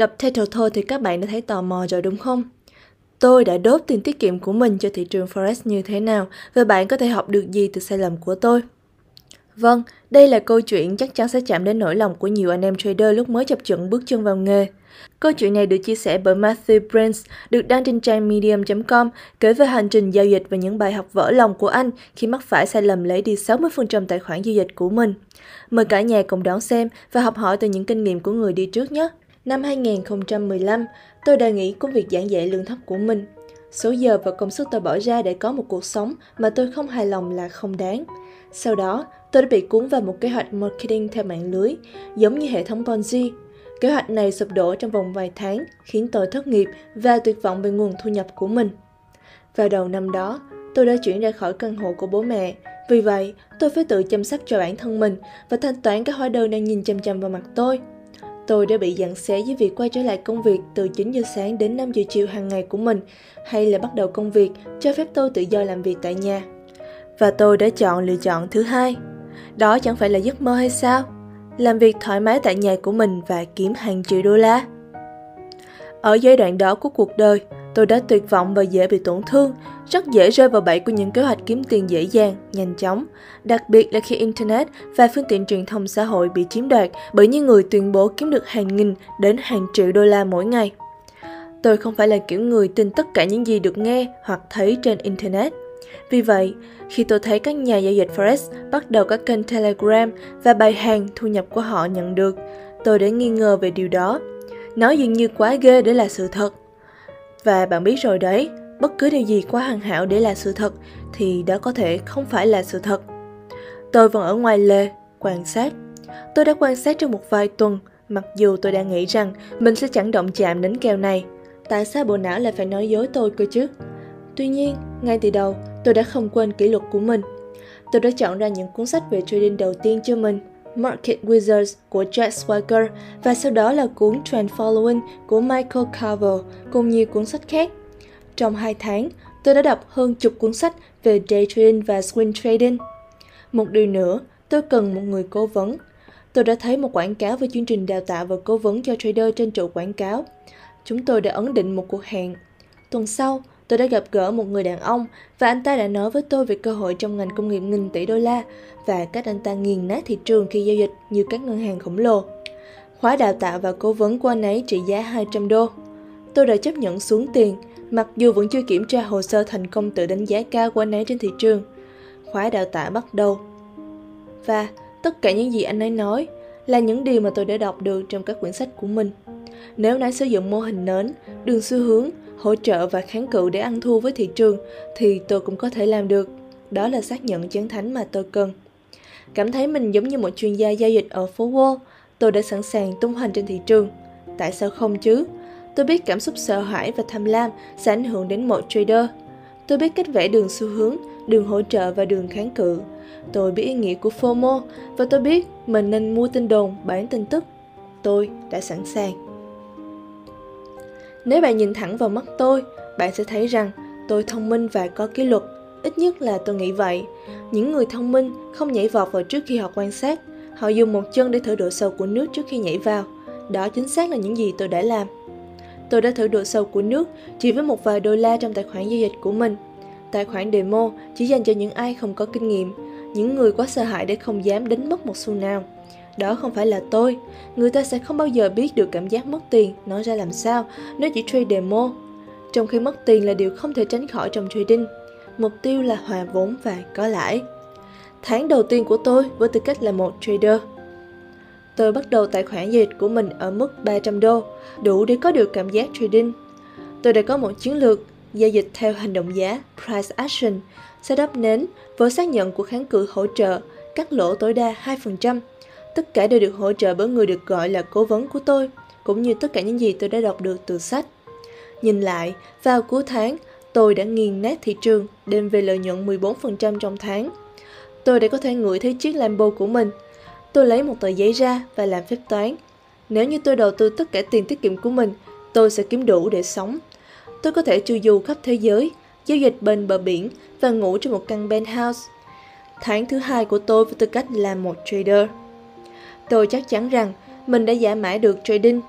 Đọc title thôi thì các bạn đã thấy tò mò rồi đúng không? Tôi đã đốt tiền tiết kiệm của mình cho thị trường Forex như thế nào và bạn có thể học được gì từ sai lầm của tôi? Vâng, đây là câu chuyện chắc chắn sẽ chạm đến nỗi lòng của nhiều anh em trader lúc mới chập chững bước chân vào nghề. Câu chuyện này được chia sẻ bởi Matthew Prince, được đăng trên trang medium.com, kể về hành trình giao dịch và những bài học vỡ lòng của anh khi mắc phải sai lầm lấy đi 60% tài khoản giao dịch của mình. Mời cả nhà cùng đón xem và học hỏi từ những kinh nghiệm của người đi trước nhé. Năm 2015, tôi đã nghĩ công việc giảng dạy lương thấp của mình. Số giờ và công sức tôi bỏ ra để có một cuộc sống mà tôi không hài lòng là không đáng. Sau đó, tôi đã bị cuốn vào một kế hoạch marketing theo mạng lưới, giống như hệ thống Ponzi. Kế hoạch này sụp đổ trong vòng vài tháng, khiến tôi thất nghiệp và tuyệt vọng về nguồn thu nhập của mình. Vào đầu năm đó, tôi đã chuyển ra khỏi căn hộ của bố mẹ. Vì vậy, tôi phải tự chăm sóc cho bản thân mình và thanh toán các hóa đơn đang nhìn chăm chăm vào mặt tôi. Tôi đã bị dặn xé với việc quay trở lại công việc từ 9 giờ sáng đến 5 giờ chiều hàng ngày của mình, hay là bắt đầu công việc cho phép tôi tự do làm việc tại nhà. Và tôi đã chọn lựa chọn thứ hai. Đó chẳng phải là giấc mơ hay sao? Làm việc thoải mái tại nhà của mình và kiếm hàng triệu đô la. Ở giai đoạn đó của cuộc đời, tôi đã tuyệt vọng và dễ bị tổn thương, rất dễ rơi vào bẫy của những kế hoạch kiếm tiền dễ dàng, nhanh chóng, đặc biệt là khi Internet và phương tiện truyền thông xã hội bị chiếm đoạt bởi những người tuyên bố kiếm được hàng nghìn đến hàng triệu đô la mỗi ngày. Tôi không phải là kiểu người tin tất cả những gì được nghe hoặc thấy trên Internet. Vì vậy, khi tôi thấy các nhà giao dịch Forex bắt đầu các kênh Telegram và bài hàng thu nhập của họ nhận được, tôi đã nghi ngờ về điều đó. Nó dường như quá ghê để là sự thật. Và bạn biết rồi đấy, bất cứ điều gì quá hoàn hảo để là sự thật thì đó có thể không phải là sự thật. Tôi vẫn ở ngoài lề, quan sát. Tôi đã quan sát trong một vài tuần, mặc dù tôi đã nghĩ rằng mình sẽ chẳng động chạm đến kèo này. Tại sao bộ não lại phải nói dối tôi cơ chứ? Tuy nhiên, ngay từ đầu, tôi đã không quên kỷ luật của mình. Tôi đã chọn ra những cuốn sách về trading đầu tiên cho mình, Market Wizards của Jack Swagger và sau đó là cuốn Trend Following của Michael Carver cùng nhiều cuốn sách khác. Trong 2 tháng, tôi đã đọc hơn chục cuốn sách về day trading và swing trading. Một điều nữa, tôi cần một người cố vấn. Tôi đã thấy một quảng cáo về chương trình đào tạo và cố vấn cho trader trên trụ quảng cáo. Chúng tôi đã ấn định một cuộc hẹn. Tuần sau, tôi đã gặp gỡ một người đàn ông và anh ta đã nói với tôi về cơ hội trong ngành công nghiệp nghìn tỷ đô la và cách anh ta nghiền nát thị trường khi giao dịch như các ngân hàng khổng lồ. Khóa đào tạo và cố vấn của anh ấy trị giá 200 đô. Tôi đã chấp nhận xuống tiền, mặc dù vẫn chưa kiểm tra hồ sơ thành công tự đánh giá cao của anh ấy trên thị trường. Khóa đào tạo bắt đầu. Và tất cả những gì anh ấy nói là những điều mà tôi đã đọc được trong các quyển sách của mình. Nếu nãy sử dụng mô hình nến, đường xu hướng, hỗ trợ và kháng cự để ăn thua với thị trường thì tôi cũng có thể làm được. Đó là xác nhận chiến thánh mà tôi cần. Cảm thấy mình giống như một chuyên gia giao dịch ở phố Wall, tôi đã sẵn sàng tung hoành trên thị trường. Tại sao không chứ? Tôi biết cảm xúc sợ hãi và tham lam sẽ ảnh hưởng đến mọi trader. Tôi biết cách vẽ đường xu hướng, đường hỗ trợ và đường kháng cự. Tôi biết ý nghĩa của FOMO và tôi biết mình nên mua tin đồn, bán tin tức. Tôi đã sẵn sàng. Nếu bạn nhìn thẳng vào mắt tôi, bạn sẽ thấy rằng tôi thông minh và có kỷ luật. Ít nhất là tôi nghĩ vậy. Những người thông minh không nhảy vọt vào trước khi họ quan sát. Họ dùng một chân để thử độ sâu của nước trước khi nhảy vào. Đó chính xác là những gì tôi đã làm. Tôi đã thử độ sâu của nước chỉ với một vài đô la trong tài khoản giao dịch của mình. Tài khoản demo chỉ dành cho những ai không có kinh nghiệm, những người quá sợ hãi để không dám đánh mất một xu nào. Đó không phải là tôi, người ta sẽ không bao giờ biết được cảm giác mất tiền nó ra làm sao nếu chỉ trade demo. Trong khi mất tiền là điều không thể tránh khỏi trong trading, mục tiêu là hòa vốn và có lãi. Tháng đầu tiên của tôi với tư cách là một trader. Tôi bắt đầu tài khoản giao dịch của mình ở mức 300 đô, đủ để có được cảm giác trading. Tôi đã có một chiến lược giao dịch theo hành động giá Price Action, setup nến với xác nhận của kháng cự hỗ trợ, cắt lỗ tối đa 2%. Tất cả đều được hỗ trợ bởi người được gọi là cố vấn của tôi, cũng như tất cả những gì tôi đã đọc được từ sách. Nhìn lại, vào cuối tháng, tôi đã nghiền nát thị trường, đem về lợi nhuận 14% trong tháng. Tôi đã có thể ngửi thấy chiếc Lambo của mình. Tôi lấy một tờ giấy ra và làm phép toán. Nếu như tôi đầu tư tất cả tiền tiết kiệm của mình, tôi sẽ kiếm đủ để sống. Tôi có thể chu du khắp thế giới, giao dịch bên bờ biển và ngủ trong một căn penthouse. Tháng thứ hai của tôi với tư cách là một trader. Tôi chắc chắn rằng mình đã giả mãi được trading.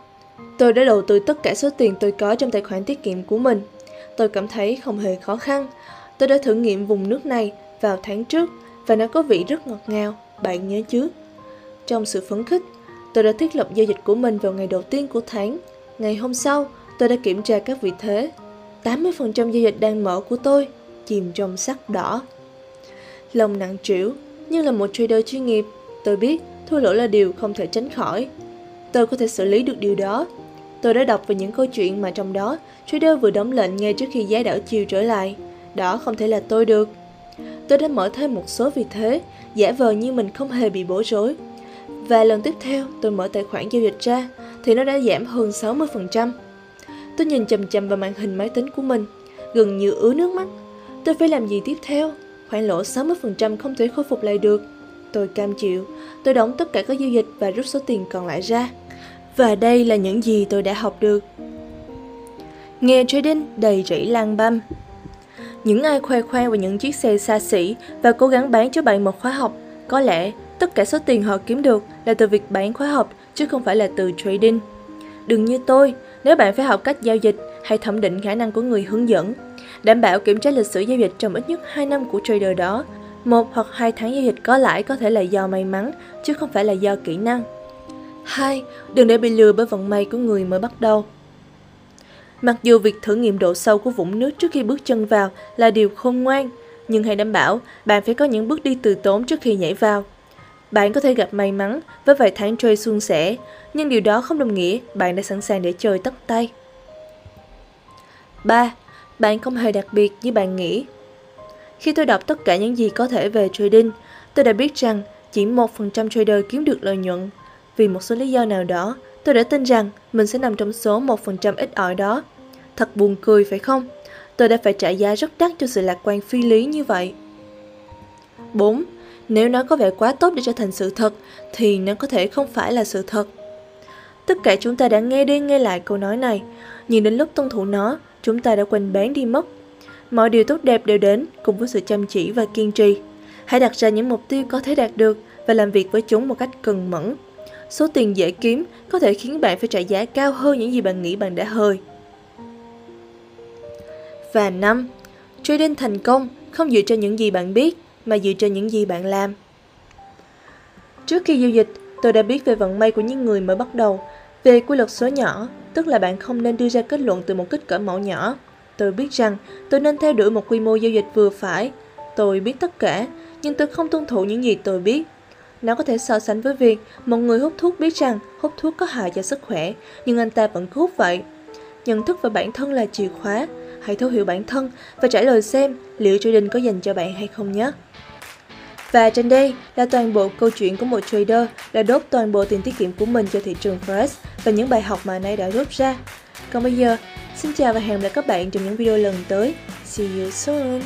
Tôi đã đầu tư tất cả số tiền tôi có trong tài khoản tiết kiệm của mình. Tôi cảm thấy không hề khó khăn. Tôi đã thử nghiệm vùng nước này vào tháng trước và nó có vị rất ngọt ngào, bạn nhớ chứ? Trong sự phấn khích, tôi đã thiết lập giao dịch của mình vào ngày đầu tiên của tháng. Ngày hôm sau, tôi đã kiểm tra các vị thế. 80% giao dịch đang mở của tôi chìm trong sắc đỏ. Lòng nặng trĩu, nhưng là một trader chuyên nghiệp, tôi biết thua lỗ là điều không thể tránh khỏi. Tôi có thể xử lý được điều đó. Tôi đã đọc về những câu chuyện mà trong đó trader vừa đóng lệnh ngay trước khi giá đảo chiều trở lại. Đó không thể là tôi được. Tôi đã mở thêm một số vị thế, giả vờ như mình không hề bị bối rối. Và lần tiếp theo tôi mở tài khoản giao dịch ra thì nó đã giảm hơn 60%. Tôi nhìn chầm chầm vào màn hình máy tính của mình, gần như ứa nước mắt. Tôi phải làm gì tiếp theo? Khoản lỗ 60% không thể khôi phục lại được. Tôi cam chịu, tôi đóng tất cả các giao dịch và rút số tiền còn lại ra. Và đây là những gì tôi đã học được. nghề trading đầy rẫy lang băm. Những ai khoe khoang về những chiếc xe xa xỉ và cố gắng bán cho bạn một khóa học, có lẽ tất cả số tiền họ kiếm được là từ việc bán khóa học chứ không phải là từ trading. Đừng như tôi, nếu bạn phải học cách giao dịch hay thẩm định khả năng của người hướng dẫn, đảm bảo kiểm tra lịch sử giao dịch trong ít nhất 2 năm của trader đó. Một hoặc hai tháng giao dịch có lãi có thể là do may mắn, chứ không phải là do kỹ năng. 2. Đừng để bị lừa bởi vận may của người mới bắt đầu. Mặc dù việc thử nghiệm độ sâu của vũng nước trước khi bước chân vào là điều khôn ngoan, nhưng hãy đảm bảo bạn phải có những bước đi từ tốn trước khi nhảy vào. Bạn có thể gặp may mắn với vài tháng chơi suôn sẻ, nhưng điều đó không đồng nghĩa bạn đã sẵn sàng để chơi tất tay. 3. Bạn không hề đặc biệt như bạn nghĩ. Khi tôi đọc tất cả những gì có thể về trading, tôi đã biết rằng chỉ 1% trader kiếm được lợi nhuận. Vì một số lý do nào đó, tôi đã tin rằng mình sẽ nằm trong số 1% ít ỏi đó. Thật buồn cười phải không? Tôi đã phải trả giá rất đắt cho sự lạc quan phi lý như vậy. 4. Nếu nó có vẻ quá tốt để trở thành sự thật, thì nó có thể không phải là sự thật. Tất cả chúng ta đã nghe đi nghe lại câu nói này, nhưng đến lúc tuân thủ nó, chúng ta đã quên bán đi mất. Mọi điều tốt đẹp đều đến cùng với sự chăm chỉ và kiên trì. Hãy đặt ra những mục tiêu có thể đạt được và làm việc với chúng một cách cần mẫn. Số tiền dễ kiếm có thể khiến bạn phải trả giá cao hơn những gì bạn nghĩ bạn đã hơi. Và năm, Trading thành công không dựa trên những gì bạn biết mà dựa trên những gì bạn làm. Trước khi giao dịch, tôi đã biết về vận may của những người mới bắt đầu, về quy luật số nhỏ, tức là bạn không nên đưa ra kết luận từ một kích cỡ mẫu nhỏ. Tôi biết rằng tôi nên theo đuổi một quy mô giao dịch vừa phải. Tôi biết tất cả, nhưng tôi không tuân thủ những gì tôi biết. Nó có thể so sánh với việc một người hút thuốc biết rằng hút thuốc có hại cho sức khỏe, nhưng anh ta vẫn cứ hút vậy. Nhận thức về bản thân là chìa khóa. Hãy thấu hiểu bản thân và trả lời xem liệu trading có dành cho bạn hay không nhé. Và trên đây là toàn bộ câu chuyện của một trader đã đốt toàn bộ tiền tiết kiệm của mình cho thị trường Forex và những bài học mà anh ấy đã rút ra. Còn bây giờ, xin chào và hẹn gặp lại các bạn trong những video lần tới. See you soon!